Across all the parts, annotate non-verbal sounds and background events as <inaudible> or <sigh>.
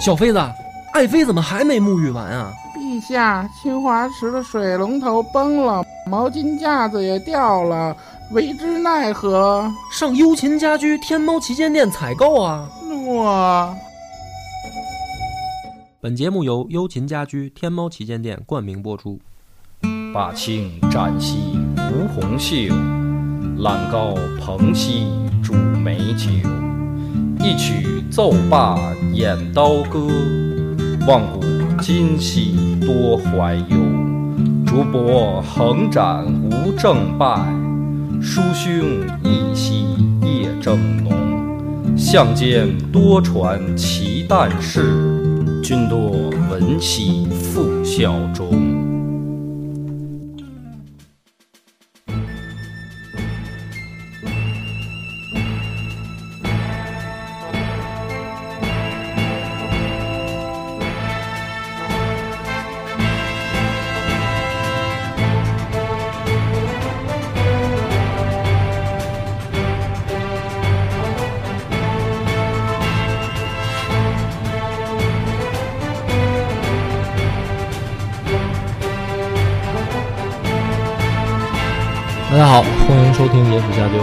小妃子，爱妃怎么还没沐浴完啊？陛下，清华池的水龙头崩了，毛巾架子也掉了，为之奈何？上优琴家居天猫旗舰店采购啊！我。本节目由优琴家居天猫旗舰店冠名播出。霸清展西吴红袖，揽高蓬兮煮美酒。一曲奏罢演刀歌，望古今兮多怀忧。竹帛横展无正败，书兄一夕夜正浓。相间多传奇诞事，君多闻兮复效忠。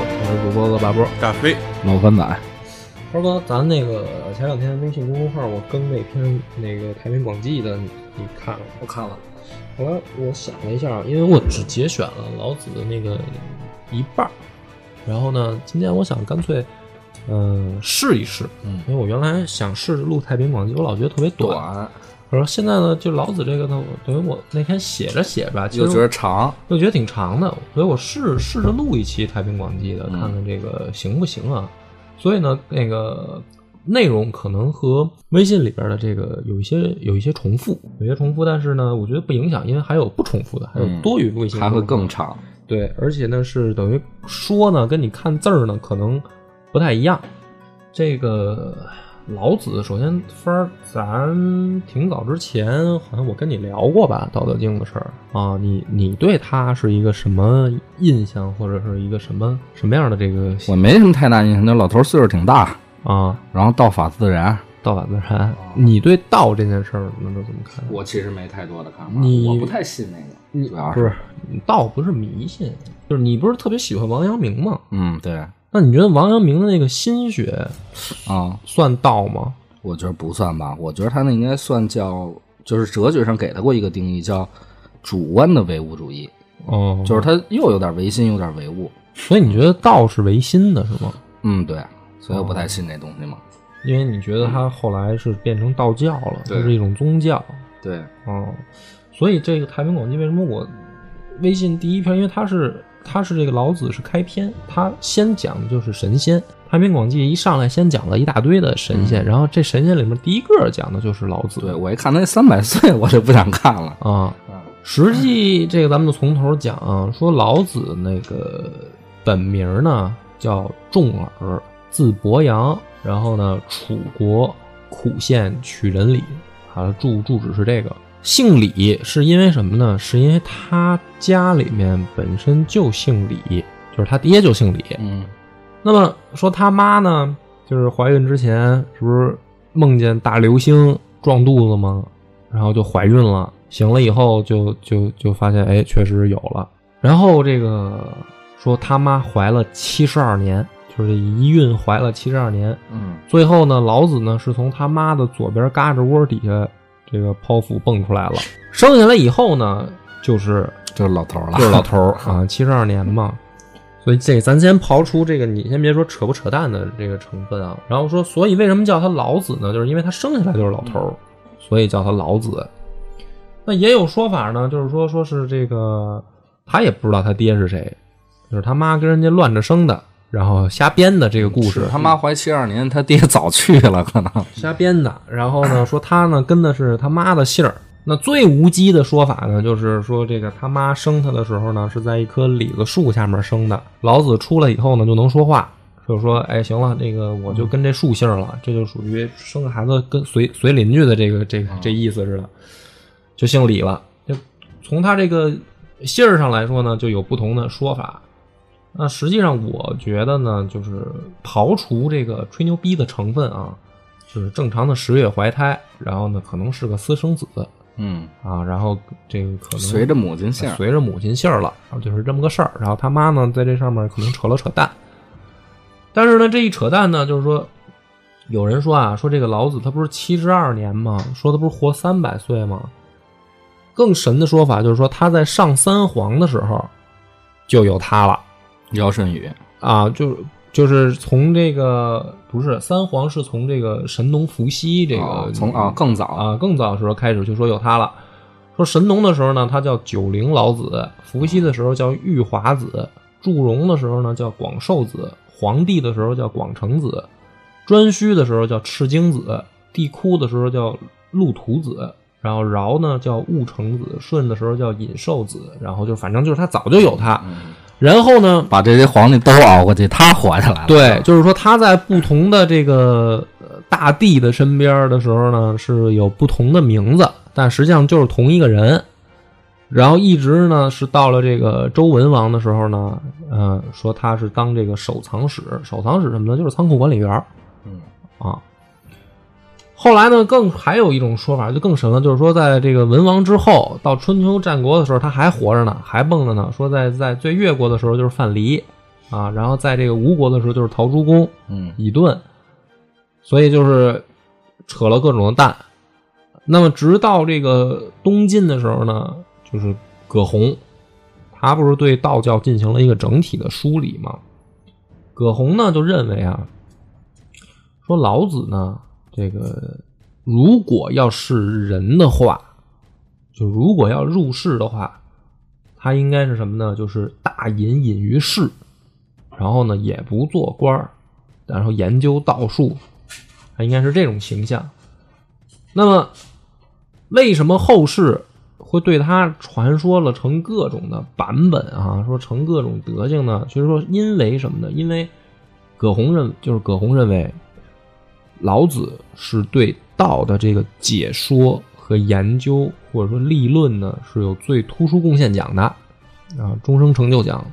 我是主播恶霸波。大飞，老番仔，涛哥，咱那个前两天微信公众号我更那篇那个《太平广记》的，你你看了吗？我看了，后来我想了一下，因为我只节选了老子的那个一半儿，然后呢，今天我想干脆，嗯、试一试，嗯因为我原来想试着录《太平广记》，我老觉得特别短。短我说现在呢，就老子这个呢，等于我那天写着写着吧，其实又觉得长，又觉得挺长的，所以我试试着录一期《太平广记》的，嗯看看这个行不行啊？所以呢，那个内容可能和微信里边的这个有一些有一些重复，有些重复，但是呢，我觉得不影响，因为还有不重复的，还有嗯多余微信、还会更。长。对，而且呢是等于说呢，跟你看字儿呢可能不太一样。这个老子，首先分儿，咱挺早之前好像我跟你聊过吧，《道德经》的事儿啊，你你对他是一个什么印象，或者是一个什么什么样的这个我没什么太大印象，那老头岁数挺大，啊然后道法自然。道法自然？你对道这件事儿那都怎么看？我其实没太多的看法，你我不太信那个，你主要不是道不是迷信，就是你不是特别喜欢王阳明吗？嗯，对那你觉得王阳明的那个心学啊，算道吗？我觉得不算吧，我觉得他那应该算叫，就是哲学上给他过一个定义，叫主观的唯物主义，哦，就是他又有点唯心，有点唯物。所以你觉得道是唯心的是吗？嗯，对，所以我不太信这东西嘛。因为你觉得他后来是变成道教了，它对是一种宗教。对，哦，所以这个《太平广记》为什么我微信第一篇，因为它是它是这个老子是开篇，他先讲的就是神仙。《太平广记》一上来先讲了一大堆的神仙，然后这神仙里面第一个讲的就是老子。对我一看他那三百岁，<laughs> 我就不想看了。啊，实际这个咱们就从头讲啊，说老子那个本名呢叫重耳，字伯阳，然后呢楚国苦县曲仁里，啊住住址是这个。姓李是因为什么呢？是因为他家里面本身就姓李，就是他爹就姓李。嗯那么说他妈呢，就是怀孕之前是不是梦见大流星撞肚子吗？然后就怀孕了，醒了以后就就就发现，哎，确实有了。然后这个说他妈怀了七十二年，就是这一孕怀了七十二年。嗯最后呢，老子呢是从他妈的左边胳肢窝底下这个剖腹蹦出来了。<laughs> 生下来以后呢，就是就是老头儿了，就是老头儿 <laughs> 啊，七十二年嘛。所以这咱先刨出这个，你先别说扯不扯淡的这个成分啊。然后说，所以为什么叫他老子呢？就是因为他生下来就是老头儿，所以叫他老子。那也有说法呢，就是说说是这个他也不知道他爹是谁，就是他妈跟人家乱着生的，然后瞎编的这个故事。他妈怀七二年，他爹早去了，可能。瞎编的。然后呢，说他呢跟的是他妈的姓儿。那最无稽的说法呢，就是说这个他妈生他的时候呢，是在一棵李子树下面生的。老子出来以后呢，就能说话，就说：“哎，行了，这个我就跟这树姓了，这就属于生个孩子跟随随邻居的这个这个这意思似的，就姓李了。就从他这个姓儿上来说呢，就有不同的说法。那实际上我觉得呢，就是刨除这个吹牛逼的成分啊，就是正常的十月怀胎，然后呢可能是个私生子嗯，啊，然后这个可能随着母亲姓儿，随着母亲姓儿了，然后就是这么个事儿。然后他妈呢，在这上面可能扯了扯淡，但是呢，这一扯淡呢，就是说，有人说啊，说这个老子他不是七十二年吗？说他不是活三百岁吗？更神的说法就是说，他在上三皇的时候就有他了尧舜禹，啊，就就是从这个不是三皇是从这个神农伏羲这个、哦从啊更早，啊，更早的时候开始就说有他了。说神农的时候呢，他叫九龄老子；伏羲的时候叫玉华子；祝融的时候呢叫广寿子；黄帝的时候叫广成子；颛顼的时候叫赤精子；帝喾的时候叫陆图子；然后尧呢叫戊成子；舜的时候叫尹寿子。然后就反正就是他早就有他。然后呢，把这些皇帝都熬过去，他活下来了。对，就是说他在不同的这个呃大帝的身边的时候呢，是有不同的名字，但实际上就是同一个人。然后一直呢是到了这个周文王的时候呢，呃，说他是当这个守藏使，守藏使什么呢？就是仓库管理员儿嗯啊。后来呢，更还有一种说法就更神了，就是说在这个文王之后，到春秋战国的时候，他还活着呢，还蹦着呢。说在在最越国的时候就是范蠡啊，然后在这个吴国的时候就是陶朱公、嗯乙顿，所以就是扯了各种的蛋。那么直到这个东晋的时候呢，就是葛洪，他不是对道教进行了一个整体的梳理吗？葛洪呢就认为啊，说老子呢，这个如果要是人的话，就如果要入世的话，他应该是什么呢？就是大隐隐于市，然后呢也不做官儿，然后研究道术，他应该是这种形象。那么，为什么后世会对他传说了成各种的版本啊？说成各种德行呢？就是说，因为什么呢？因为葛洪认，就是葛洪认为，老子是对道的这个解说和研究，或者说立论呢，是有最突出贡献奖的啊，终生成就奖。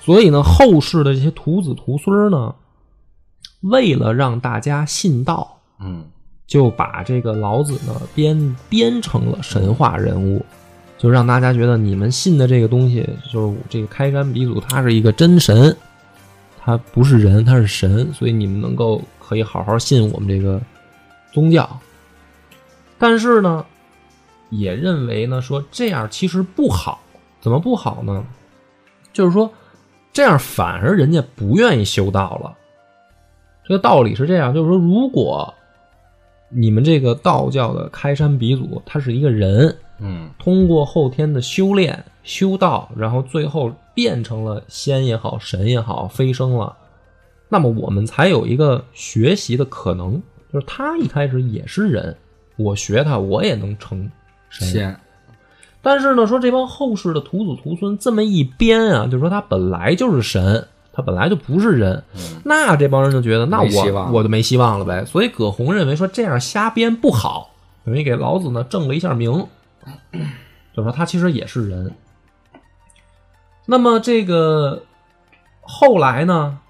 所以呢，后世的这些徒子徒孙呢，为了让大家信道，嗯就把这个老子呢编编成了神话人物，就让大家觉得你们信的这个东西，就是这个开山鼻祖，他是一个真神，他不是人，他是神，所以你们能够可以好好信我们这个宗教。但是呢，也认为呢说这样其实不好，怎么不好呢？就是说这样反而人家不愿意修道了。这个道理是这样，就是说如果你们这个道教的开山鼻祖，他是一个人，嗯通过后天的修炼、修道，然后最后变成了仙也好、神也好，飞升了，那么我们才有一个学习的可能。就是他一开始也是人，我学他，我也能成神。仙，但是呢，说这帮后世的徒子徒孙这么一编啊，就说他本来就是神，他本来就不是人，那这帮人就觉得，那我我就没希望了呗。所以葛洪认为说这样瞎编不好，等于给老子呢正了一下名，就说他其实也是人。那么这个后来呢，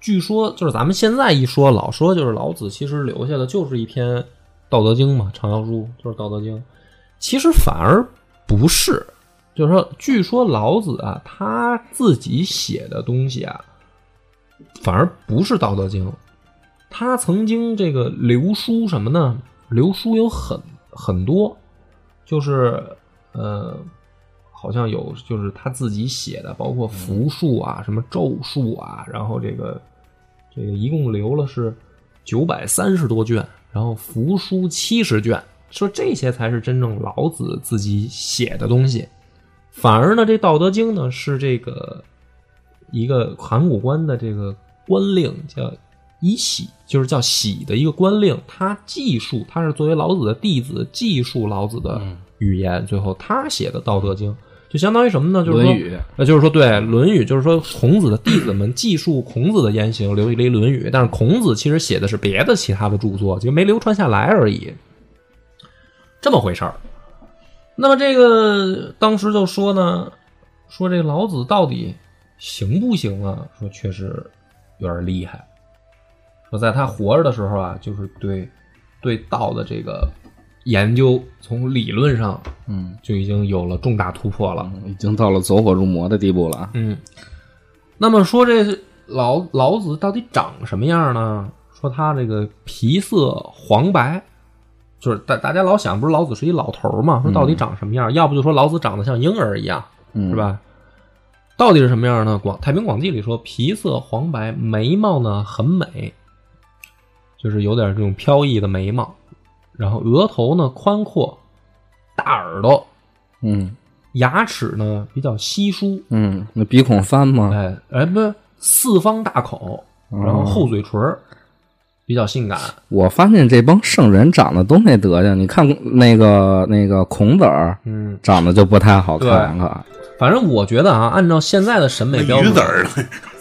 据说就是咱们现在一说，老说就是老子其实留下的就是一篇《道德经》嘛，畅销书就是《道德经》。其实反而不是，就是说，据说老子啊，他自己写的东西啊，反而不是《道德经》，他曾经这个留书什么呢？留书有很很多，就是呃，好像有就是他自己写的，包括符术啊、什么咒术啊，然后这个这个一共留了是九百三十多卷，然后符书七十卷，说这些才是真正老子自己写的东西。反而呢，这《道德经》呢是这个一个函谷关的这个官令叫尹喜，就是叫喜的一个官令，他记述，他是作为老子的弟子记述老子的语言，最后他写的《道德经》就相当于什么呢？就是说论语呃，就是说，对《论语》，就是说孔子的弟子们记述孔子的言行，留了一《论语》，但是孔子其实写的是别的其他的著作，就没流传下来而已，这么回事儿。那么这个当时就说呢，说这老子到底行不行啊？说确实有点厉害。说在他活着的时候啊，就是对对道的这个研究，从理论上嗯，就已经有了重大突破了。已经到了走火入魔的地步了。嗯，那么说这老老子到底长什么样呢？说他这个皮色黄白，就是大大家老想，不是老子是一老头儿嘛？说到底长什么样？要不就说老子长得像婴儿一样，嗯，是？吧？到底是什么样呢？广《太平广记》里说，皮色黄白，眉毛呢很美，就是有点这种飘逸的眉毛，然后额头呢宽阔，大耳朵，嗯牙齿呢比较稀疏，嗯，那鼻孔翻吗？哎哎不是四方大口，然后厚嘴唇儿，比较性感。我发现这帮圣人长得都那德行。你看那个那个孔子儿嗯，长得就不太好看，可反正我觉得啊，按照现在的审美标准？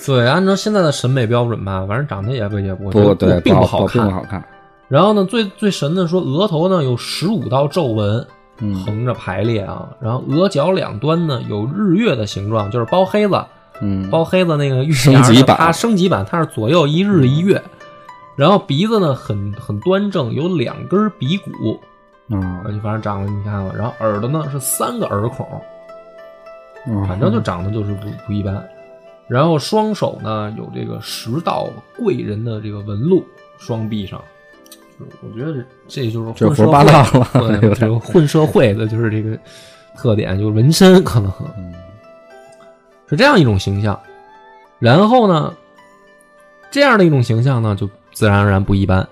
对，按照现在的审美标准吧，反正长得也不也不不对，并不好看并不。好看。然后呢，最最神的说，额头呢有十五道皱纹嗯横着排列啊，然后额角两端呢有日月的形状，就是包黑子，嗯，包黑子那个月升级版它升级版，它是左右一日一月。然后鼻子呢很很端正，有两根鼻骨，嗯啊，就反正长得你看啊，然后耳朵呢是三个耳孔，嗯，反正就长得就是不不一般。然后双手呢有这个十道贵人的这个纹路，双臂上，就是我觉得这这就是这胡说混社会，八道了，对，这个混社会的就是这个特点，就是纹身可能嗯是这样一种形象。然后呢，这样的一种形象呢，就自然而然不一般，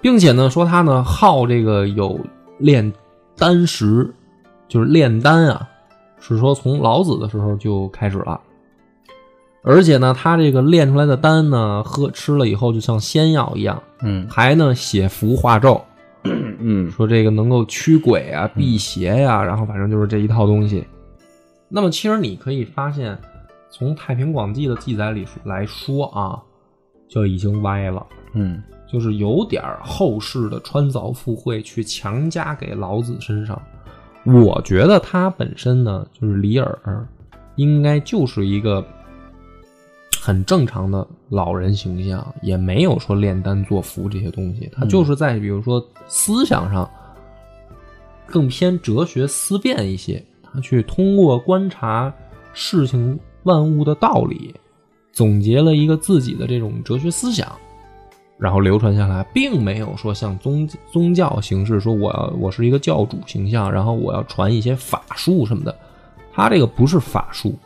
并且呢，说他呢好这个有炼丹石，就是炼丹啊，是说从老子的时候就开始了。而且呢，他这个炼出来的丹呢，喝吃了以后就像仙药一样，嗯。还呢写符画咒，嗯。说这个能够驱鬼啊、辟邪呀、然后反正就是这一套东西。那么其实你可以发现，从《太平广记》的记载里来说啊，就已经歪了，嗯。就是有点后世的穿凿附会去强加给老子身上。我觉得他本身呢，就是李耳，应该就是一个很正常的老人形象，也没有说炼丹做符这些东西。他就是在比如说思想上更偏哲学思辨一些，他去通过观察事情万物的道理，总结了一个自己的这种哲学思想。然后流传下来，并没有说像宗宗教形式，说我要我是一个教主形象，然后我要传一些法术什么的。他这个不是法术，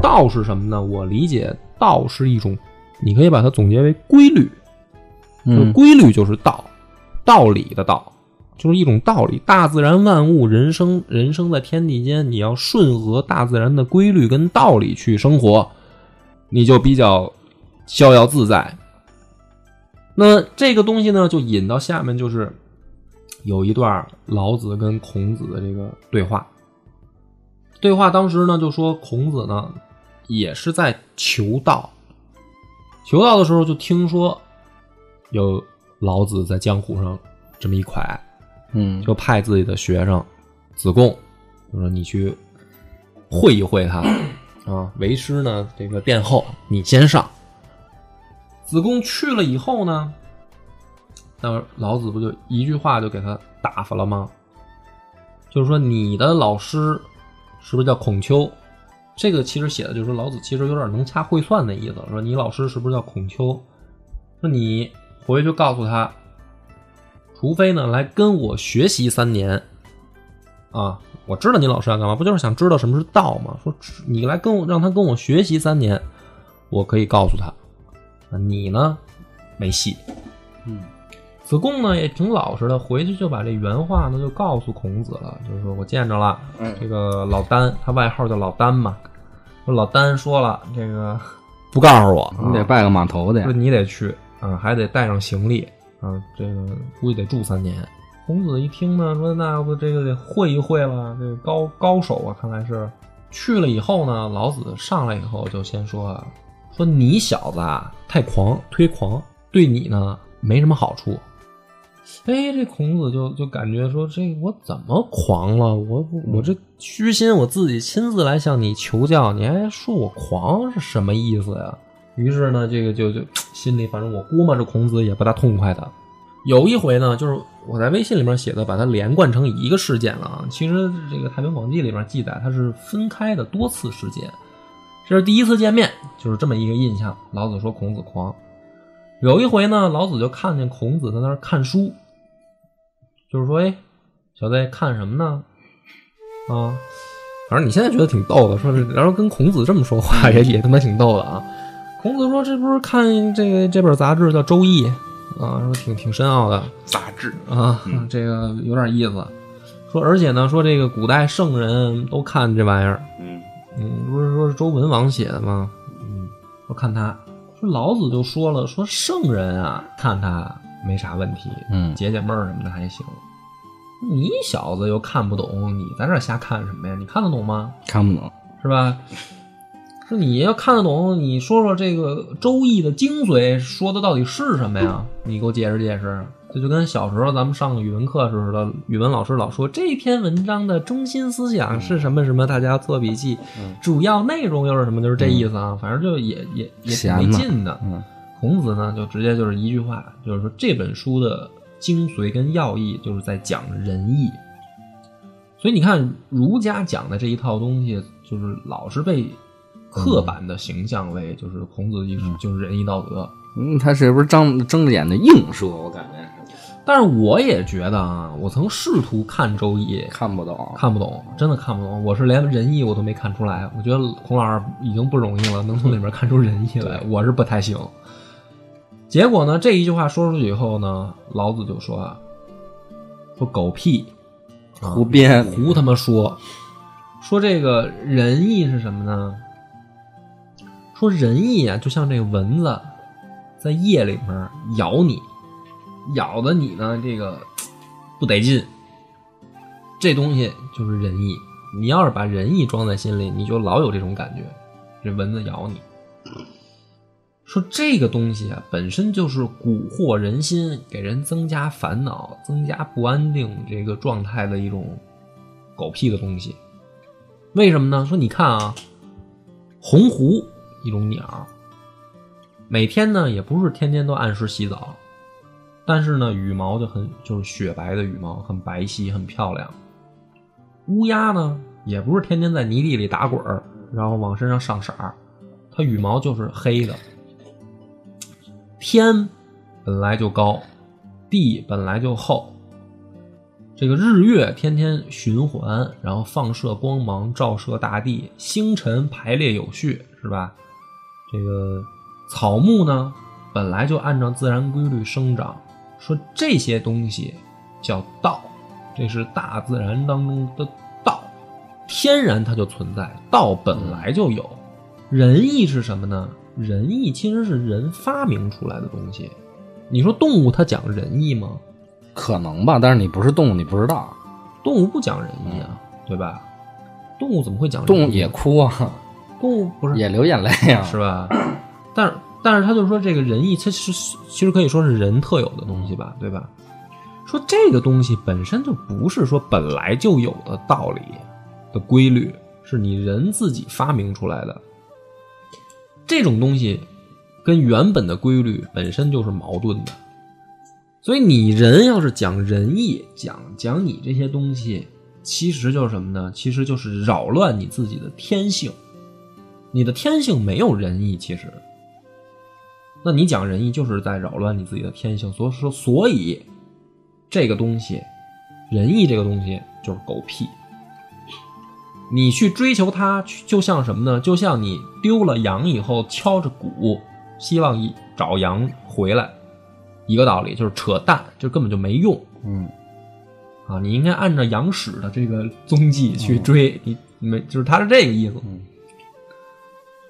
道是什么呢？我理解道是一种，你可以把它总结为规律，嗯规律就是道，道理的道，就是一种道理。大自然万物，人生人生在天地间，你要顺合大自然的规律跟道理去生活，你就比较逍遥自在。那这个东西呢，就引到下面，就是有一段老子跟孔子的这个对话。对话当时呢，就说孔子呢也是在求道，求道的时候就听说有老子在江湖上这么一蒯，嗯就派自己的学生子贡，就说你去会一会他啊，为师呢这个殿后，你先上。子贡去了以后呢，那老子不就一句话就给他打发了吗？就是说你的老师是不是叫孔丘？这个其实写的就是说老子其实有点能掐会算的意思，说你老师是不是叫孔丘？说你回去告诉他，除非呢来跟我学习三年，啊，我知道你老师要干嘛，不就是想知道什么是道吗？说你来跟我，让他跟我学习三年，我可以告诉他，啊你呢没戏。嗯，子贡呢也挺老实的，回去就把这原话呢就告诉孔子了，就是说我见着了，嗯这个老丹，他外号叫老丹嘛，说老丹说了，这个不告诉我，你得拜个码头去说。你得去啊，还得带上行李啊，这个估计得住三年。孔子一听呢，说那要不这个得会一会了，这个高高手啊，看来是去了以后呢，老子上来以后就先说啊，说你小子啊太狂，忒狂，对你呢没什么好处。哎，这孔子就就感觉说，这我怎么狂了？我我这虚心，我自己亲自来向你求教，你还说我狂是什么意思呀？于是呢，这个就就心里反正我估摸着孔子也不大痛快的。有一回呢，就是我在微信里面写的，把它连贯成一个事件了啊。其实这个《太平广记》里面记载，它是分开的多次事件。这是第一次见面，就是这么一个印象。老子说孔子狂。有一回呢，老子就看见孔子在那儿看书，就是说，哎，小子看什么呢？啊，反正你现在觉得挺逗的，说是然后跟孔子这么说话也也他妈挺逗的啊。孔子说：“这不是看这个这本杂志叫《周易》啊，说挺挺深奥的杂志啊，这个有点意思。说而且呢，说这个古代圣人都看这玩意儿，嗯嗯，不是说是周文王写的吗？嗯，我看他说老子就说了，说圣人啊，看他没啥问题，嗯解解闷儿什么的还行。你小子又看不懂，你在这瞎看什么呀？你看得懂吗？看不懂。是吧？说你要看得懂，你说说这个《周易》的精髓说的到底是什么呀？你给我解释解释。这就跟小时候咱们上语文课似的，语文老师老说这篇文章的中心思想是什么什么，大家做笔记。主要内容又是什么？就是这意思啊。反正就也也也挺没劲的。嗯孔子呢，就直接就是一句话，就是说这本书的精髓跟要义就是在讲仁义。所以你看，儒家讲的这一套东西，就是老是被刻板的形象为就是孔子就是就是仁义道德。嗯，他是不是张睁着眼的映射？我感觉但是我也觉得啊，我曾试图看《周易》，看不懂。看不懂，真的看不懂。我是连仁义我都没看出来。我觉得孔老师已经不容易了，能从里面看出仁义来，我是不太行。结果呢，这一句话说出去以后呢，老子就说啊，说狗屁，啊胡编胡他妈说，说这个仁义是什么呢？说仁义啊，就像这个蚊子在夜里面咬你，咬的你呢，这个不得劲。这东西就是仁义。你要是把仁义装在心里，你就老有这种感觉，这蚊子咬你。说这个东西啊，本身就是蛊惑人心，给人增加烦恼、增加不安定这个状态的一种狗屁的东西。为什么呢？说你看啊，红狐一种鸟，每天呢也不是天天都按时洗澡，但是呢羽毛就很就是雪白的羽毛，很白皙，很漂亮。乌鸦呢也不是天天在泥地里打滚，然后往身上上色，它羽毛就是黑的。天本来就高，地本来就厚，这个日月天天循环，然后放射光芒照射大地，星辰排列有序，是吧？这个草木呢，本来就按照自然规律生长，说这些东西叫道，这是大自然当中的道，天然它就存在，道本来就有。仁义是什么呢？仁义其实是人发明出来的东西。你说动物它讲仁义吗？可能吧，但是你不是动物，你不知道。动物不讲仁义啊，对吧？动物怎么会讲仁义？动物也哭啊，动物不是也流眼泪啊，是吧？<coughs> 但是但是他就说这个仁义，它是其实可以说是人特有的东西吧，对吧？说这个东西本身就不是说本来就有的道理的规律，是你人自己发明出来的。这种东西跟原本的规律本身就是矛盾的，所以你人要是讲仁义，讲讲你这些东西，其实就是什么呢？其实就是扰乱你自己的天性。你的天性没有仁义，其实，那你讲仁义就是在扰乱你自己的天性。所以说，所以这个东西，仁义这个东西就是狗屁。你去追求它，就像什么呢？就像你丢了羊以后敲着鼓，希望一找羊回来，一个道理，就是扯淡，就根本就没用。嗯，啊，你应该按照羊屎的这个踪迹去追，你没就是他是这个意思。嗯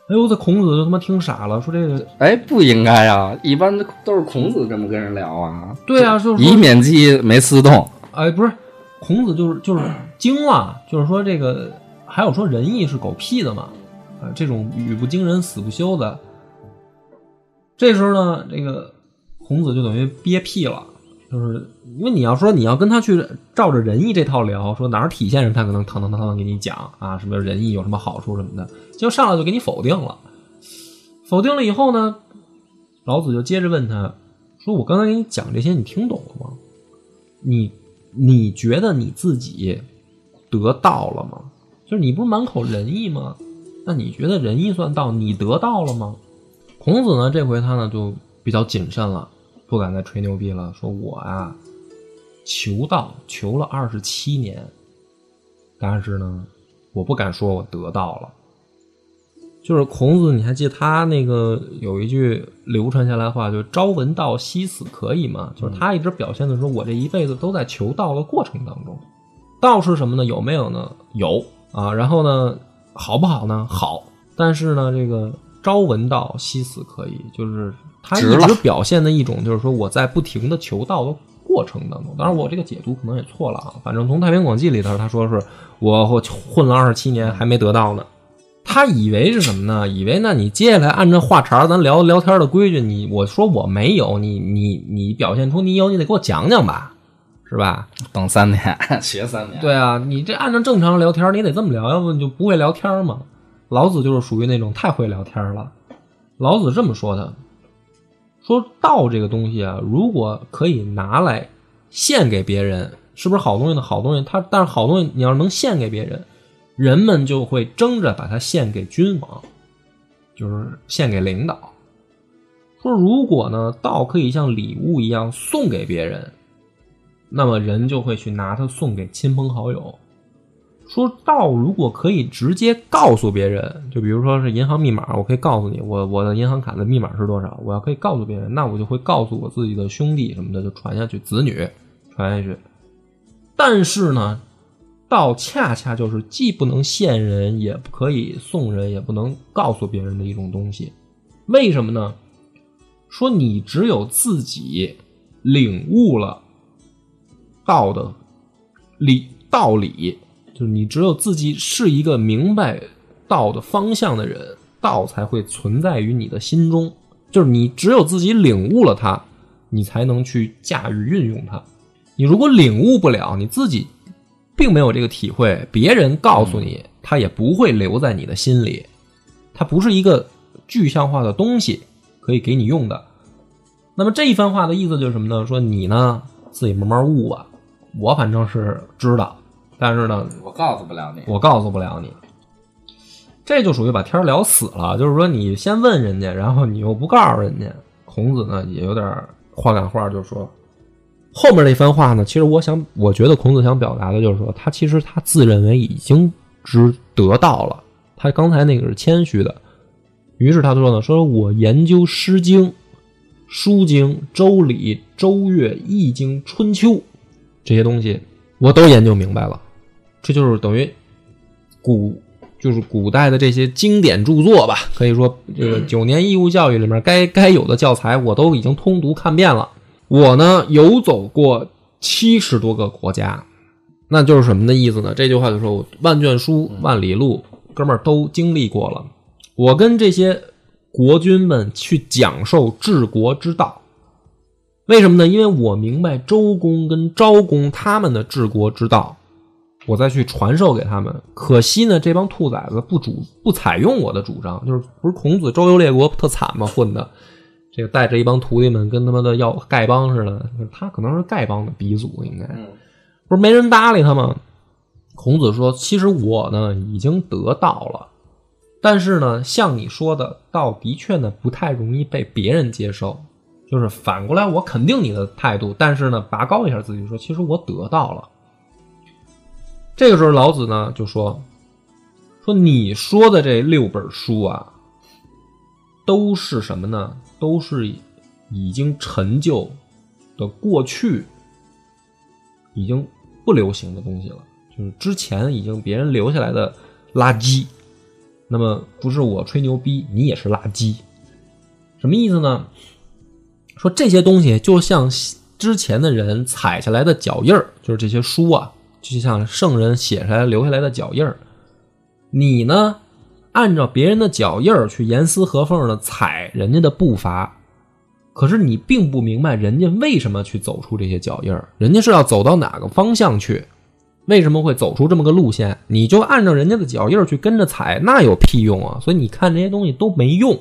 哎呦，这孔子就他妈听傻了，说这个哎，不应该啊，一般都是孔子这么跟人聊啊。对啊，就是以说，免记没私动，哎，不是，孔子就是就是惊了，就是说这个还有说仁义是狗屁的嘛，啊，这种语不惊人死不休的。这时候呢，这个孔子就等于憋屁了，就是因为你要说你要跟他去照着仁义这套聊，说哪儿体现着他可能堂堂堂堂给你讲啊，什么仁义有什么好处什么的，结果上来就给你否定了。否定了以后呢，老子就接着问他说：“我刚才给你讲这些，你听懂了吗？你你觉得你自己得道了吗？就是你不是满口仁义吗？那你觉得仁义算道？你得道了吗？”孔子呢，这回他呢就比较谨慎了。不敢再吹牛逼了，说我啊，求道求了二十七年，但是呢，我不敢说我得到了。就是孔子，你还记得他那个有一句流传下来的话，就“朝闻道，夕死可以”嘛？就是他一直表现的说，我这一辈子都在求道的过程当中。道是什么呢？有没有呢？有啊。然后呢，好不好呢？好。但是呢，这个“朝闻道，夕死可以”，就是。他一直表现的一种，就是说我在不停的求道的过程当中，当然我这个解读可能也错了啊。反正从《太平广记》里头，他说是我混了二十七年还没得到呢。他以为是什么呢？以为那你接下来按照话茬咱聊聊天的规矩，你我说我没有，你你你表现出你有，你得给我讲讲吧，是吧？等三年，<laughs> 学三年。对啊，你这按照正常聊天，你得这么聊，要不你就不会聊天嘛。老子就是属于那种太会聊天了。老子这么说的。说道这个东西啊，如果可以拿来献给别人，是不是好东西呢？好东西，它但是好东西，你要是能献给别人，人们就会争着把它献给君王，就是献给领导。说如果呢，道可以像礼物一样送给别人，那么人就会去拿它送给亲朋好友。说道如果可以直接告诉别人，就比如说是银行密码，我可以告诉你，我我的银行卡的密码是多少，我要可以告诉别人，那我就会告诉我自己的兄弟什么的，就传下去，子女传下去。但是呢，道恰恰就是既不能献人，也不可以送人，也不能告诉别人的一种东西。为什么呢？说你只有自己领悟了道的理道理。就是你只有自己是一个明白道的方向的人，道才会存在于你的心中。就是你只有自己领悟了它，你才能去驾驭运用它。你如果领悟不了，你自己并没有这个体会，别人告诉你，他也不会留在你的心里。它不是一个具象化的东西，可以给你用的。那么这一番话的意思就是什么呢？说你呢自己慢慢悟吧。我反正是知道。但是呢，我告诉不了你，我告诉不了你，这就属于把天聊死了。就是说，你先问人家，然后你又不告诉人家。孔子呢，也有点话赶话，就是说后面那番话呢，其实我想，我觉得孔子想表达的就是说，他其实他自认为已经知得到了。他刚才那个是谦虚的，于是他说呢，说我研究《诗经》《书经》《周礼》《周乐》《易经》《春秋》这些东西，我都研究明白了。这就是等于古，就是古代的这些经典著作吧。可以说，这个九年义务教育里面该该有的教材，我都已经通读看遍了。我呢，游走过七十多个国家，那就是什么的意思呢？这句话就说，万卷书，万里路，哥们儿都经历过了。我跟这些国君们去讲授治国之道，为什么呢？因为我明白周公跟昭公他们的治国之道。我再去传授给他们，可惜呢，这帮兔崽子不主不采用我的主张，就是不是孔子周游列国特惨吗？混的，这个带着一帮徒弟们跟他妈的要丐帮似的，他可能是丐帮的鼻祖，应该不是没人搭理他吗？孔子说：“其实我呢已经得道了，但是呢，像你说的，道的确呢不太容易被别人接受，就是反过来我肯定你的态度，但是呢拔高一下自己说，其实我得到了。”这个时候，老子呢就说：“说你说的这六本书啊，都是什么呢？都是已经陈旧的过去，已经不流行的东西了。就是之前已经别人留下来的垃圾。那么不是我吹牛逼，你也是垃圾。什么意思呢？说这些东西就像之前的人踩下来的脚印儿，就是这些书啊。”就像圣人写下来留下来的脚印儿，你呢，按照别人的脚印儿去严丝合缝的踩人家的步伐，可是你并不明白人家为什么去走出这些脚印儿，人家是要走到哪个方向去，为什么会走出这么个路线？你就按照人家的脚印儿去跟着踩，那有屁用啊！所以你看这些东西都没用，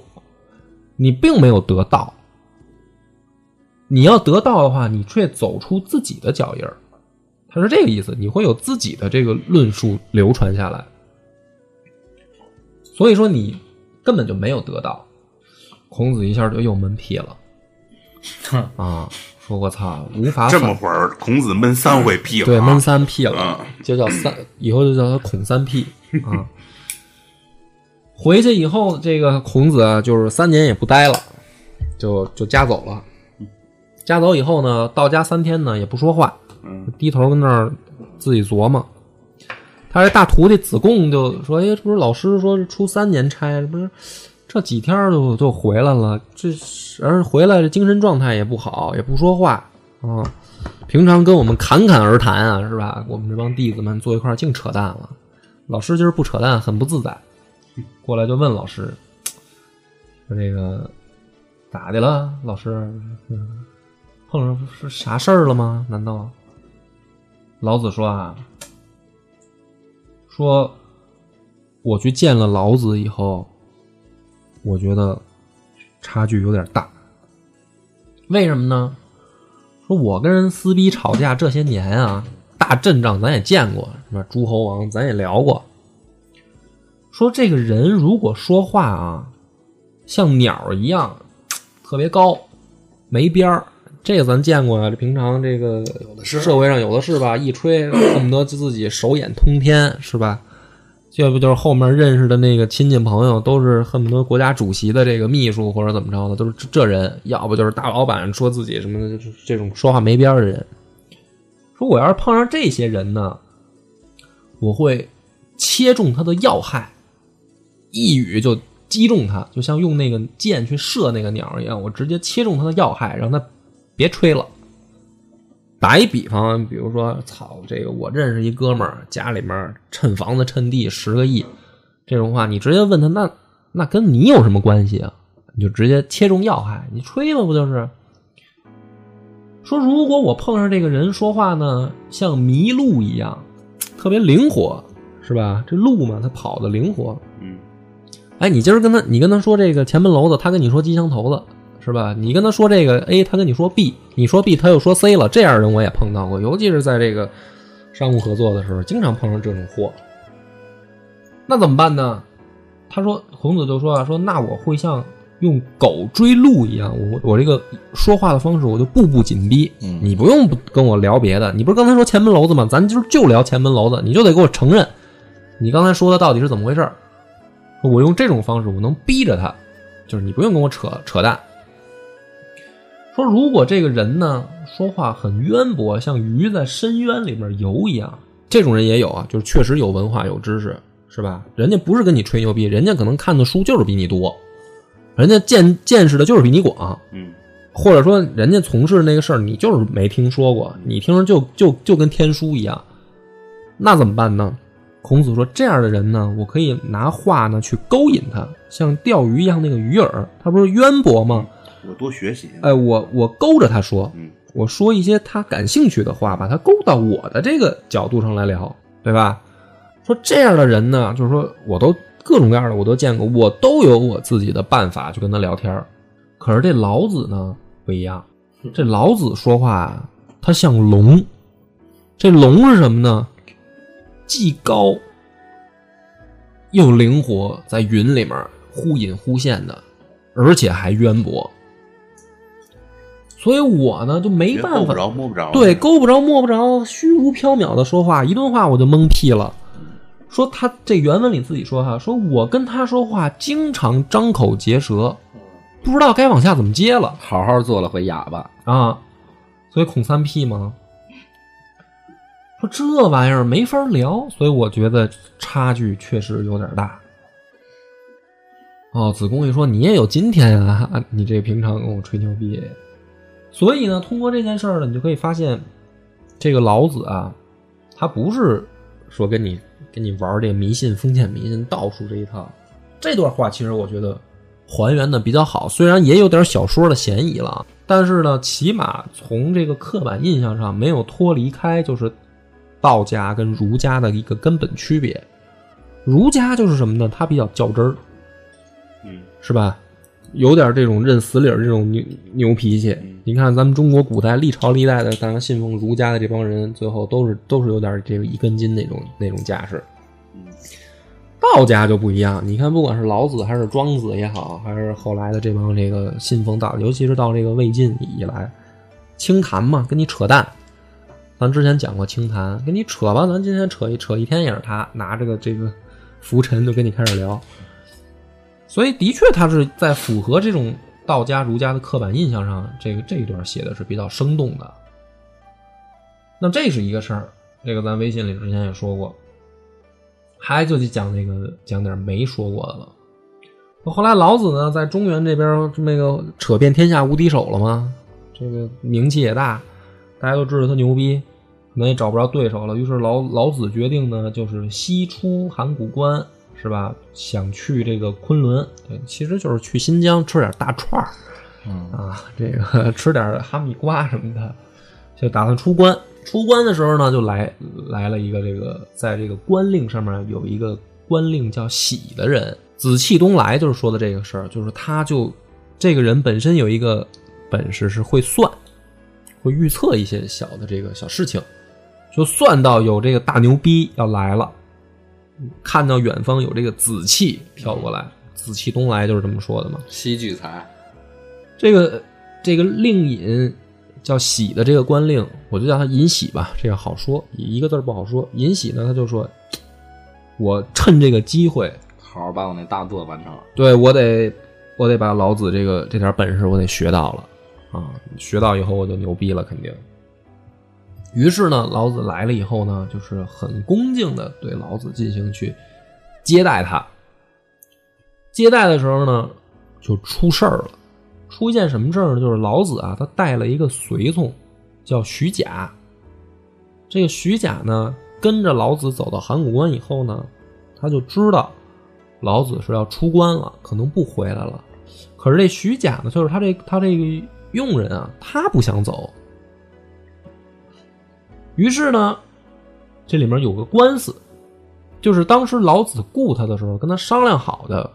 你并没有得到。你要得到的话，你却走出自己的脚印儿，他是这个意思，你会有自己的这个论述流传下来。所以说你根本就没有得到。孔子一下就又闷屁了，啊，说我操，无法这么会儿，孔子闷三回屁了、啊，对闷三屁了啊，就叫三，以后就叫他孔三屁啊。回去以后，这个孔子啊，就是三年也不待了，就就家走了。家走以后呢，到家三天呢也不说话，嗯低头跟那儿自己琢磨。他这大徒弟子贡就说：“哎，这不是老师说是出三年差，这不是这几天就就回来了，这而回来这精神状态也不好，也不说话啊。平常跟我们侃侃而谈啊，是吧？我们这帮弟子们坐一块儿净扯淡了。老师今儿不扯淡，很不自在。过来就问老师说：‘这个咋的了？老师，嗯碰上是啥事儿了吗？难道？’老子说啊，说我去见了老子以后，我觉得差距有点大。为什么呢？说我跟人撕逼吵架这些年啊，大阵仗咱也见过，什么？诸侯王咱也聊过。说这个人如果说话啊，像鸟一样，特别高，没边儿，这个咱见过啊。这平常这个社会上有的是吧？一吹恨不得自己手眼通天，是吧？要不就是后面认识的那个亲戚朋友，都是恨不得国家主席的这个秘书或者怎么着的，都是这这人，要不就是大老板说自己什么的，就是这种说话没边儿的人。说我要是碰上这些人呢，我会切中他的要害，一语就击中他，就像用那个箭去射那个鸟一样，我直接切中他的要害，让他别吹了。打一比方，比如说，操，这个我认识一哥们儿，家里面趁房子趁地十个亿，这种话你直接问他，那那跟你有什么关系啊？你就直接切中要害，你吹吧不就是？说如果我碰上这个人说话呢，像麋鹿一样，特别灵活，是吧？这鹿嘛，它跑的灵活。嗯，哎，你今儿跟他，你跟他说这个前门楼子，他跟你说机枪头子，是吧？你跟他说这个 A，他跟你说 B，你说 B，他又说 C 了。这样人我也碰到过，尤其是在这个商务合作的时候，经常碰上这种货。那怎么办呢？他说，孔子就说啊，说那我会像用狗追鹿一样，我我这个说话的方式，我就步步紧逼。嗯你不用跟我聊别的，你不是刚才说前门楼子吗？咱今儿就聊前门楼子，你就得给我承认，你刚才说的到底是怎么回事儿。我用这种方式，我能逼着他，就是你不用跟我扯扯淡。说如果这个人呢说话很渊博，像鱼在深渊里面游一样，这种人也有啊，就是确实有文化有知识，是吧？人家不是跟你吹牛逼，人家可能看的书就是比你多，人家见见识的就是比你广，嗯，或者说人家从事那个事儿你就是没听说过，你听着就就就跟天书一样，那怎么办呢？孔子说：“这样的人呢，我可以拿话呢去勾引他，像钓鱼一样那个鱼饵，他不是渊博吗？我多学习。哎，我我勾着他说，嗯我说一些他感兴趣的话，把他勾到我的这个角度上来聊，对吧？说这样的人呢，就是说我都各种各样的我都见过，我都有我自己的办法去跟他聊天儿可是这老子呢不一样，这老子说话啊，他像龙。这龙是什么呢？既高又灵活，在云里面忽隐忽现的，而且还渊博。所以我呢就没办法，够不着摸不着。对，勾不着摸不着，虚无缥缈的说话，一顿话我就懵屁了。说他这原文里自己说哈，说我跟他说话经常张口结舌，不知道该往下怎么接了好好做了回哑巴，啊。所以孔三屁吗，说这玩意儿没法聊，所以我觉得差距确实有点大。哦，子贡一说你也有今天啊，你这平常跟我吹牛逼，所以呢，通过这件事儿呢，你就可以发现，这个老子啊，他不是说跟你跟你玩这迷信、封建迷信、道术这一套。这段话其实我觉得还原的比较好，虽然也有点小说的嫌疑了，但是呢，起码从这个刻板印象上没有脱离开，就是道家跟儒家的一个根本区别。儒家就是什么呢？他比较较真儿，嗯，是吧？有点这种认死理儿这种牛牛脾气。你看咱们中国古代历朝历代的，当然信奉儒家的这帮人，最后都是都是有点这个一根筋那种那种架势。道家就不一样，你看，不管是老子还是庄子也好，还是后来的这帮这个信奉道，尤其是到这个魏晋以来，清谈嘛，跟你扯淡。咱之前讲过清谈，跟你扯吧，咱今天扯一扯一天也是他拿着个这个浮尘就跟你开始聊。所以的确，他是在符合这种道家、儒家的刻板印象上，这个这一段写的是比较生动的。那这是一个事儿，这个咱微信里之前也说过。还就得讲那个讲点没说过的了。后来老子呢，在中原这边这么个扯遍天下无敌手了吗？这个名气也大，大家都知道他牛逼，可能也找不着对手了。于是老老子决定呢，就是西出函谷关，是吧？想去这个昆仑，对，其实就是去新疆吃点大串儿，嗯啊，这个 <laughs> 吃点哈密瓜什么的，就打算出关。出关的时候呢，就来来了一个这个，在这个官令上面有一个官令叫喜的人，紫气东来，就是说的这个事儿，就是他就这个人本身有一个本事是会算，会预测一些小的这个小事情，就算到有这个大牛逼要来了，看到远方有这个紫气飘过来，紫气东来就是这么说的嘛。西聚财，这个这个令尹叫喜的这个官令，我就叫他尹喜吧，这个好说，一个字不好说。尹喜呢，他就说，我趁这个机会，好好把我那大作完成了。对我得我得把老子这个这点本事我得学到了啊，学到以后我就牛逼了，肯定。于是呢，老子来了以后呢，就是很恭敬的对老子进行去接待他。接待的时候呢，就出事儿了。出一件什么事儿呢？就是老子啊，他带了一个随从，叫徐甲。这个徐甲呢，跟着老子走到函谷关以后呢，他就知道老子是要出关了，可能不回来了。可是这徐甲呢，就是他这他这个佣人啊，他不想走。于是呢，这里面有个官司，就是当时老子雇他的时候，跟他商量好的，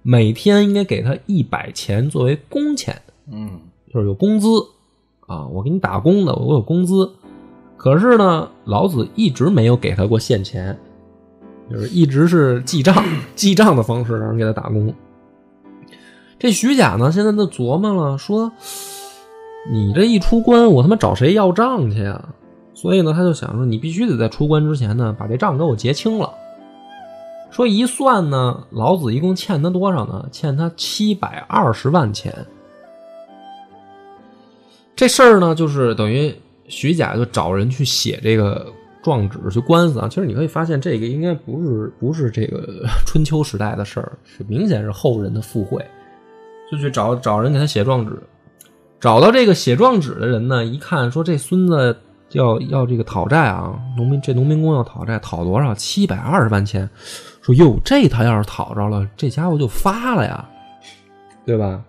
每天应该给他一百钱作为工钱，嗯就是有工资啊，我给你打工的，我有工资。可是呢，老子一直没有给他过现钱，就是一直是记账 <clears throat> 记账的方式让人给他打工。这徐甲呢，现在就琢磨了，说你这一出关，我他妈找谁要账去呀？所以呢，他就想说，你必须得在出关之前呢，把这账给我结清了。说一算呢，老子一共欠他多少呢？欠他七百二十万钱。这事儿呢，就是等于徐甲就找人去写这个状纸去官司啊。其实你可以发现，这个应该不是不是这个 <laughs> 春秋时代的事儿，是明显是后人的附会，就去找找人给他写状纸。找到这个写状纸的人呢，一看说这孙子要要这个讨债啊，农民这农民工要讨债，讨多少？七百二十万钱。说哟，这他要是讨着了，这家伙就发了呀，对吧？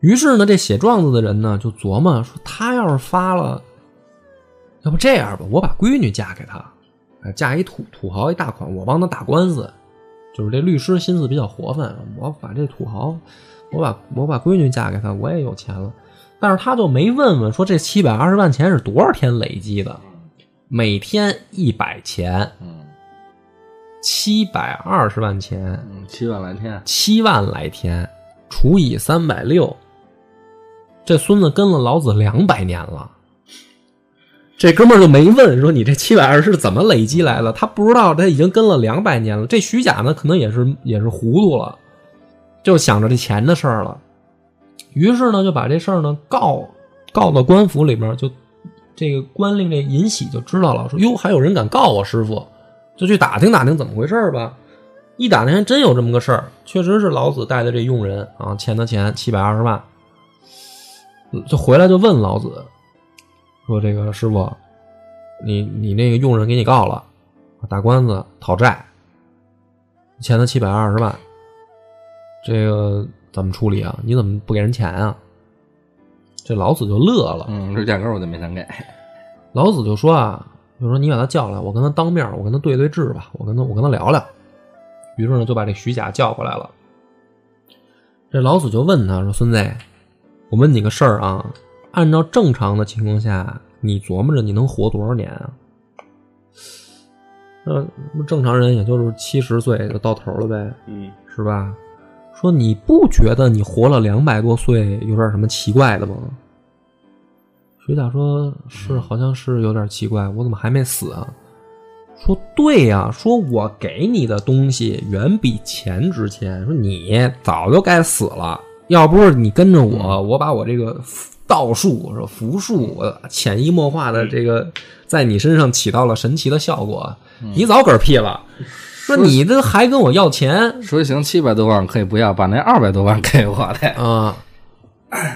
于是呢，这写状子的人呢就琢磨说，他要是发了，要不这样吧，我把闺女嫁给他，哎，嫁一土土豪一大款，我帮他打官司。就是这律师心思比较活泛，我把这土豪，我把我把闺女嫁给他，我也有钱了。但是他就没问问说这七百二十万钱是多少天累积的，每天一百钱，嗯七百二十万钱，嗯，七万来天，七万来天，除以三百六，这孙子跟了老子两百年了。这哥们儿就没问说你这七百二是怎么累积来的，他不知道他已经跟了两百年了。这徐甲呢，可能也是也是糊涂了，就想着这钱的事儿了。于是呢，就把这事儿呢告告到官府里面，就这个官令这尹喜就知道了，说哟，还有人敢告我师傅，就去打听打听怎么回事吧。一打听还真有这么个事儿，确实是老子带的这佣人啊，欠他钱七百二十万，就回来就问老子说：“这个师傅，你你那个佣人给你告了，打官司讨债，欠他七百二十万。”这个怎么处理啊？你怎么不给人钱啊？”这老子就乐了，嗯，这价格我就没想给。老子就说啊，就说你把他叫来，我跟他当面，我跟他对对质吧，我跟他我跟他聊聊。于是呢，就把这徐甲叫过来了。这老子就问他说：“孙子，我问你个事儿啊，按照正常的情况下，你琢磨着你能活多少年啊？那正常人也就是七十岁就到头了呗，嗯，是吧？说你不觉得你活了两百多岁有点什么奇怪的吗？”水獭说：“是，好像是有点奇怪，我怎么还没死啊？”说：“对呀、说我给你的东西远比钱值钱，说你早就该死了，要不是你跟着我，我把我这个道术、说符术，我潜移默化的这个在你身上起到了神奇的效果，你早嗝屁了。<laughs> 说你这还跟我要钱说行，七百多万可以不要，把那二百多万给我的。啊？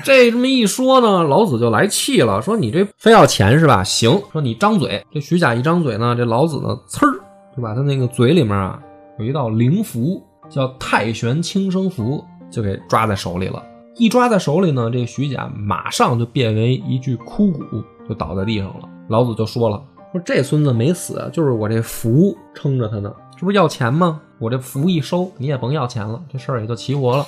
这这么一说呢，老子就来气了，说你这非要钱是吧？行，说你张嘴。这徐甲一张嘴呢，这老子呢，呲儿就把他那个嘴里面啊有一道灵符，叫太玄轻生符，就给抓在手里了。一抓在手里呢，这个徐甲马上就变为一具枯骨，就倒在地上了。老子就说了，说这孙子没死，就是我这符撑着他呢，这不是要钱吗？我这符一收，你也甭要钱了，这事儿也就齐活了。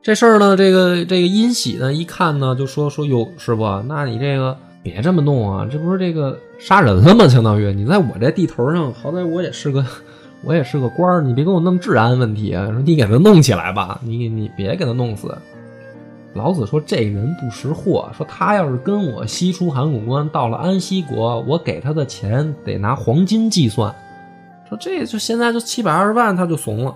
这事儿呢，这个这个殷喜呢，一看呢，就说说哟，师傅，那你这个别这么弄啊，这不是这个杀人了吗？相当于你在我这地头上，好歹我也是个 <laughs> 我也是个官儿，你别给我弄治安问题啊！说你给他弄起来吧，你你别给他弄死。老子说这人不识货，说他要是跟我西出函谷关，到了安西国，我给他的钱得拿黄金计算。说这就现在就七百二十万，他就怂了。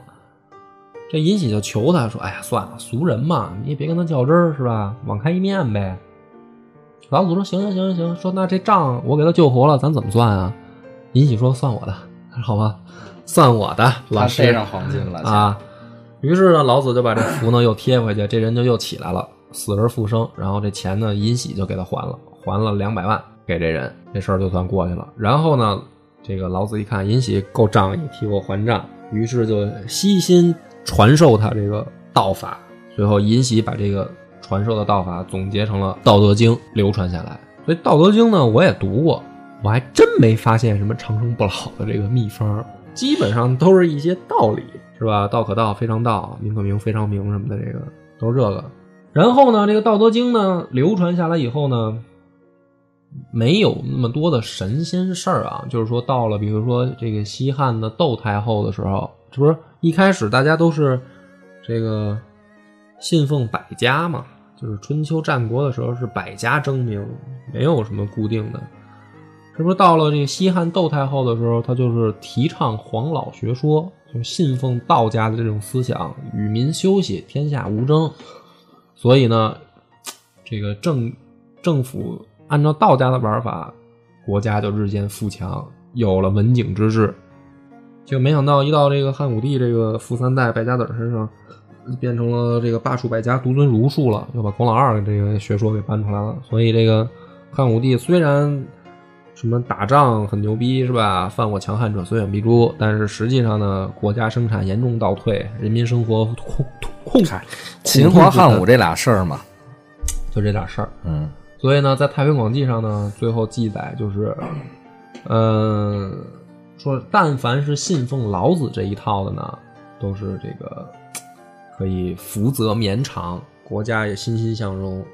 这尹喜就求他说：“哎呀，算了，俗人嘛，你也别跟他较真儿，是吧？网开一面呗。”老祖说：“行行行行行，说那这账我给他救活了，咱怎么算啊？”尹喜说：“算我的，好吧，算我的。”老师上黄金了啊。于是呢，老子就把这符呢又贴回去，这人就又起来了，死而复生。然后这钱呢，尹喜就给他还了，还了两百万给这人，这事儿就算过去了。然后呢，这个老子一看尹喜够仗义，替我还账，于是就悉心传授他这个道法。最后，尹喜把这个传授的道法总结成了《道德经》，流传下来。所以，《道德经》呢，我也读过，我还真没发现什么长生不老的这个秘方，基本上都是一些道理。是吧？道可道，非常道；名可名，非常名什么的，这个都是这个。然后呢，这个《道德经》呢流传下来以后呢，没有那么多的神仙事儿啊。就是说，到了比如说这个西汉的窦太后的时候，这不是一开始大家都是这个信奉百家嘛？就是春秋战国的时候是百家争鸣，没有什么固定的。这不是到了这个西汉窦太后的时候，他就是提倡黄老学说。就信奉道家的这种思想，与民休息，天下无争。所以呢，这个政政府按照道家的玩法，国家就日渐富强，有了文景之治。就没想到一到这个汉武帝这个富三代败家子身上，变成了这个罢黜百家，独尊儒术了，又把孔老二这个学说给搬出来了。所以这个汉武帝虽然。什么打仗很牛逼是吧？犯我强汉者，虽远必诛。但是实际上呢，国家生产严重倒退，人民生活控控制。秦皇汉武这俩事儿嘛，就这点事儿。嗯，所以呢，在《太平广记》上呢，最后记载就是，嗯，说但凡是信奉老子这一套的呢，都是这个可以福泽绵长，国家也欣欣向荣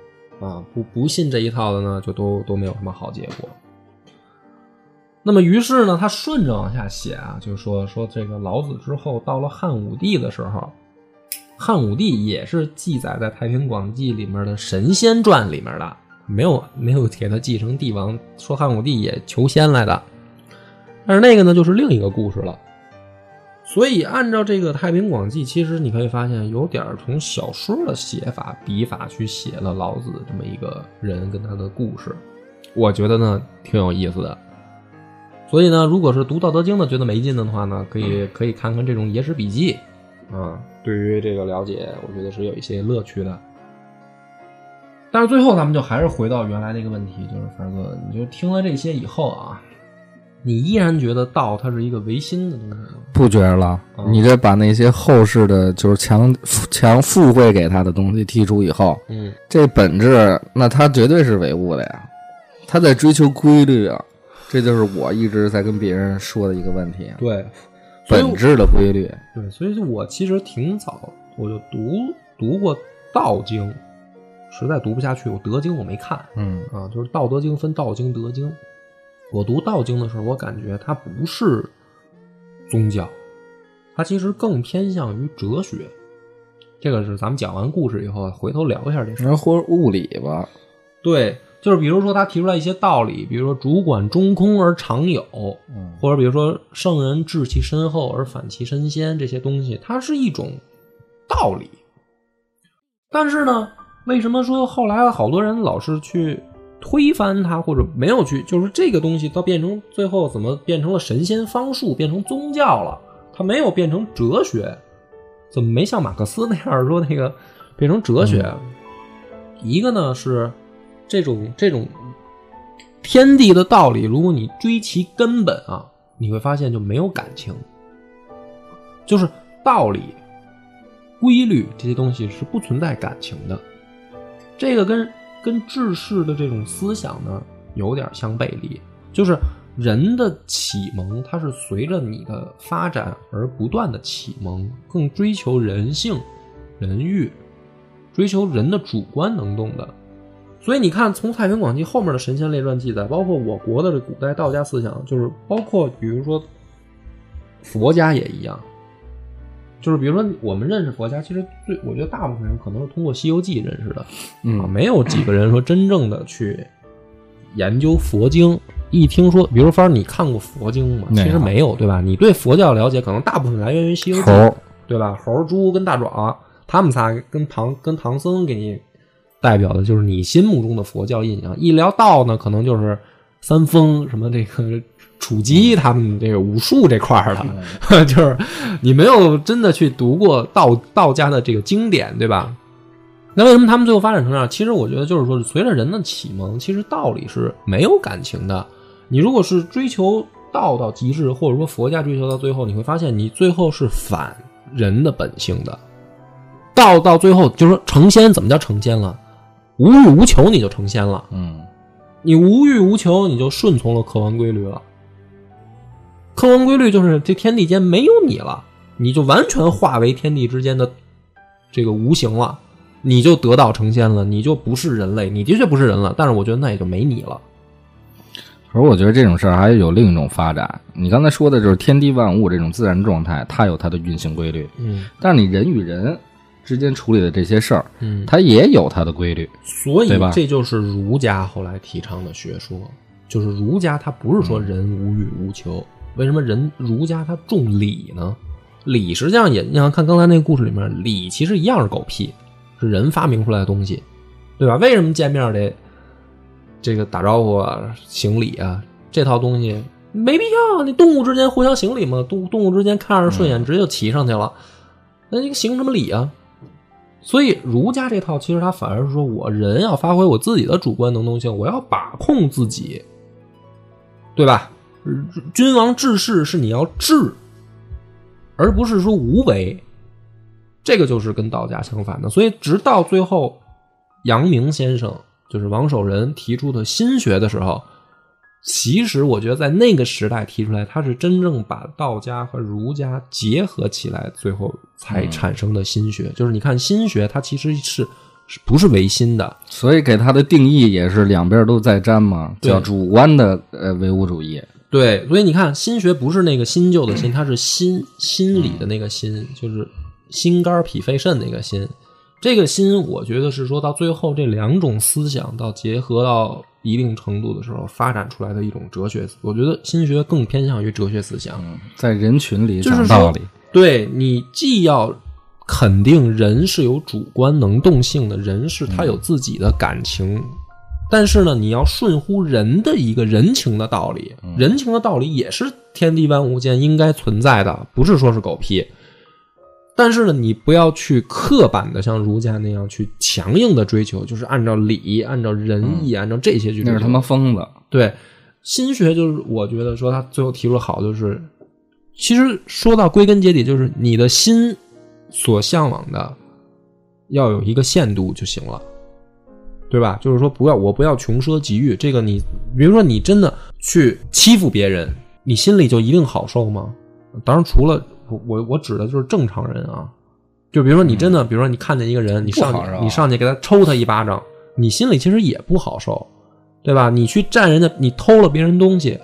啊。不不信这一套的呢，就都都没有什么好结果。那么，于是呢，他顺着往下写啊，就说说这个老子之后，到了汉武帝的时候，汉武帝也是记载在《太平广记》里面的神仙传里面的，没有没有给他继承帝王，说汉武帝也求仙来的。但是那个呢，就是另一个故事了。所以，按照这个《太平广记》，其实你可以发现，有点从小说的写法、笔法去写了老子这么一个人跟他的故事，我觉得呢挺有意思的。所以呢，如果是读《道德经》的觉得没劲的话呢，可以可以看看这种野史笔记，啊，对于这个了解，我觉得是有一些乐趣的。但是最后咱们就还是回到原来那个问题，就是凡哥，你就听了这些以后啊，你依然觉得道它是一个唯心的东西吗？不觉得了？嗯你这把那些后世的，就是强强附会给他的东西剔除以后，嗯，这本质那他绝对是唯物的呀，他在追求规律啊，这就是我一直在跟别人说的一个问题啊，对，所以本质的规律。对，所以就我其实挺早我就读读过《道经》，实在读不下去，我《德经》我没看嗯啊，就是《道德经》分《道经》《德经》。我读《道经》的时候，我感觉它不是宗教，它其实更偏向于哲学。这个是咱们讲完故事以后，回头聊一下这事儿。或者物理吧，对，就是比如说他提出来一些道理，比如说主管中空而常有，嗯或者比如说圣人治其身后而反其身先这些东西，它是一种道理。但是呢，为什么说后来好多人老是去推翻它，或者没有去，就是这个东西到变成最后怎么变成了神仙方术，变成宗教了？它没有变成哲学，怎么没像马克思那样说那个变成哲学？一个呢是这种这种天地的道理，如果你追其根本啊，你会发现就没有感情，就是道理、规律这些东西是不存在感情的。这个跟跟治世的这种思想呢有点相背离，就是人的启蒙，它是随着你的发展而不断的启蒙，更追求人性、人欲，追求人的主观能动的。所以你看，从《太平广记》后面的神仙列传记载，包括我国的这古代道家思想，就是包括比如说佛家也一样，就是比如说我们认识佛家，其实最我觉得大部分人可能是通过《西游记》认识的，啊，嗯没有几个人说真正的去研究佛经。一听说，比如说，你看过佛经吗？其实没有，对吧？你对佛教了解，可能大部分来源于《西游记猴》，对吧？猴、猪跟大壮，他们仨跟唐跟唐僧给你代表的就是你心目中的佛教印象。一聊道呢，可能就是三丰什么这个楚基他们这个武术这块儿的，<laughs> 就是你没有真的去读过道道家的这个经典，对吧？那为什么他们最后发展成这样？其实我觉得就是说，随着人的启蒙，其实道理是没有感情的。你如果是追求道到极致，或者说佛家追求到最后，你会发现你最后是反人的本性的。道到最后就是说成仙，怎么叫成仙了？无欲无求，你就成仙了。嗯你无欲无求，你就顺从了客观规律了。客观规律就是这天地间没有你了，你就完全化为天地之间的这个无形了，你就得道成仙了，你就不是人类，你的确不是人了。但是我觉得那也就没你了。而我觉得这种事儿还有另一种发展。你刚才说的就是天地万物这种自然状态，它有它的运行规律，嗯但是你人与人之间处理的这些事儿，嗯，它也有它的规律。所以吧这就是儒家后来提倡的学说，就是儒家他不是说人无欲无求，为什么人儒家他重礼呢？礼实际上也，你想看刚才那个故事里面，礼其实一样是狗屁，是人发明出来的东西，对吧？为什么见面得这个打招呼啊、行礼啊这套东西没必要？你动物之间互相行礼嘛，动动物之间看着顺眼，直接就骑上去了，那你行什么礼啊？所以儒家这套其实它反而是说我人要发挥我自己的主观能动性，我要把控自己，对吧？君王治世是你要治，而不是说无为。这个就是跟道家相反的。所以直到最后，阳明先生就是王守仁提出的心学的时候，其实我觉得在那个时代提出来，他是真正把道家和儒家结合起来，最后才产生的心学。就是你看心学，它其实是是不是唯心的？所以给它的定义也是两边都在沾嘛，叫主观的呃唯物主义。对，所以你看，心学不是那个新旧的心，它是心心理的那个心，就是心肝脾肺肾那个心。这个心，我觉得是说到最后，这两种思想到结合到一定程度的时候，发展出来的一种哲学。我觉得心学更偏向于哲学思想。在人群里讲道理，对你既要肯定人是有主观能动性的，人是他有自己的感情，但是呢，你要顺乎人的一个人情的道理，人情的道理也是天地万物间应该存在的，不是说是狗屁。但是呢，你不要去刻板的像儒家那样去强硬的追求，就是按照礼、按照仁义、按照这些去追求。那是他妈疯子。对，心学就是我觉得说他最后提出了好，就是其实说到归根结底，就是你的心所向往的要有一个限度就行了，对吧？就是说不要我不要穷奢极欲，这个你比如说你真的去欺负别人，你心里就一定好受吗？当然，除了我我我指的就是正常人啊，就比如说你真的，比如说你看见一个人，你上去你上去给他抽他一巴掌，你心里其实也不好受，对吧？你去占人家，你偷了别人东西，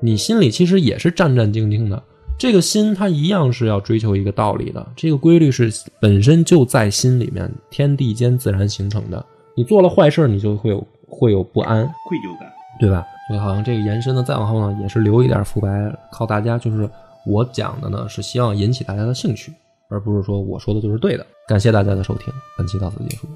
你心里其实也是战战兢兢的。这个心它一样是要追求一个道理的，这个规律是本身就在心里面，天地间自然形成的。你做了坏事，你就会有会有不安，愧疚感。对吧？所以好像这个延伸呢，再往后呢，也是留一点伏白，靠大家。就是我讲的呢，是希望引起大家的兴趣，而不是说我说的就是对的。感谢大家的收听，本期到此结束。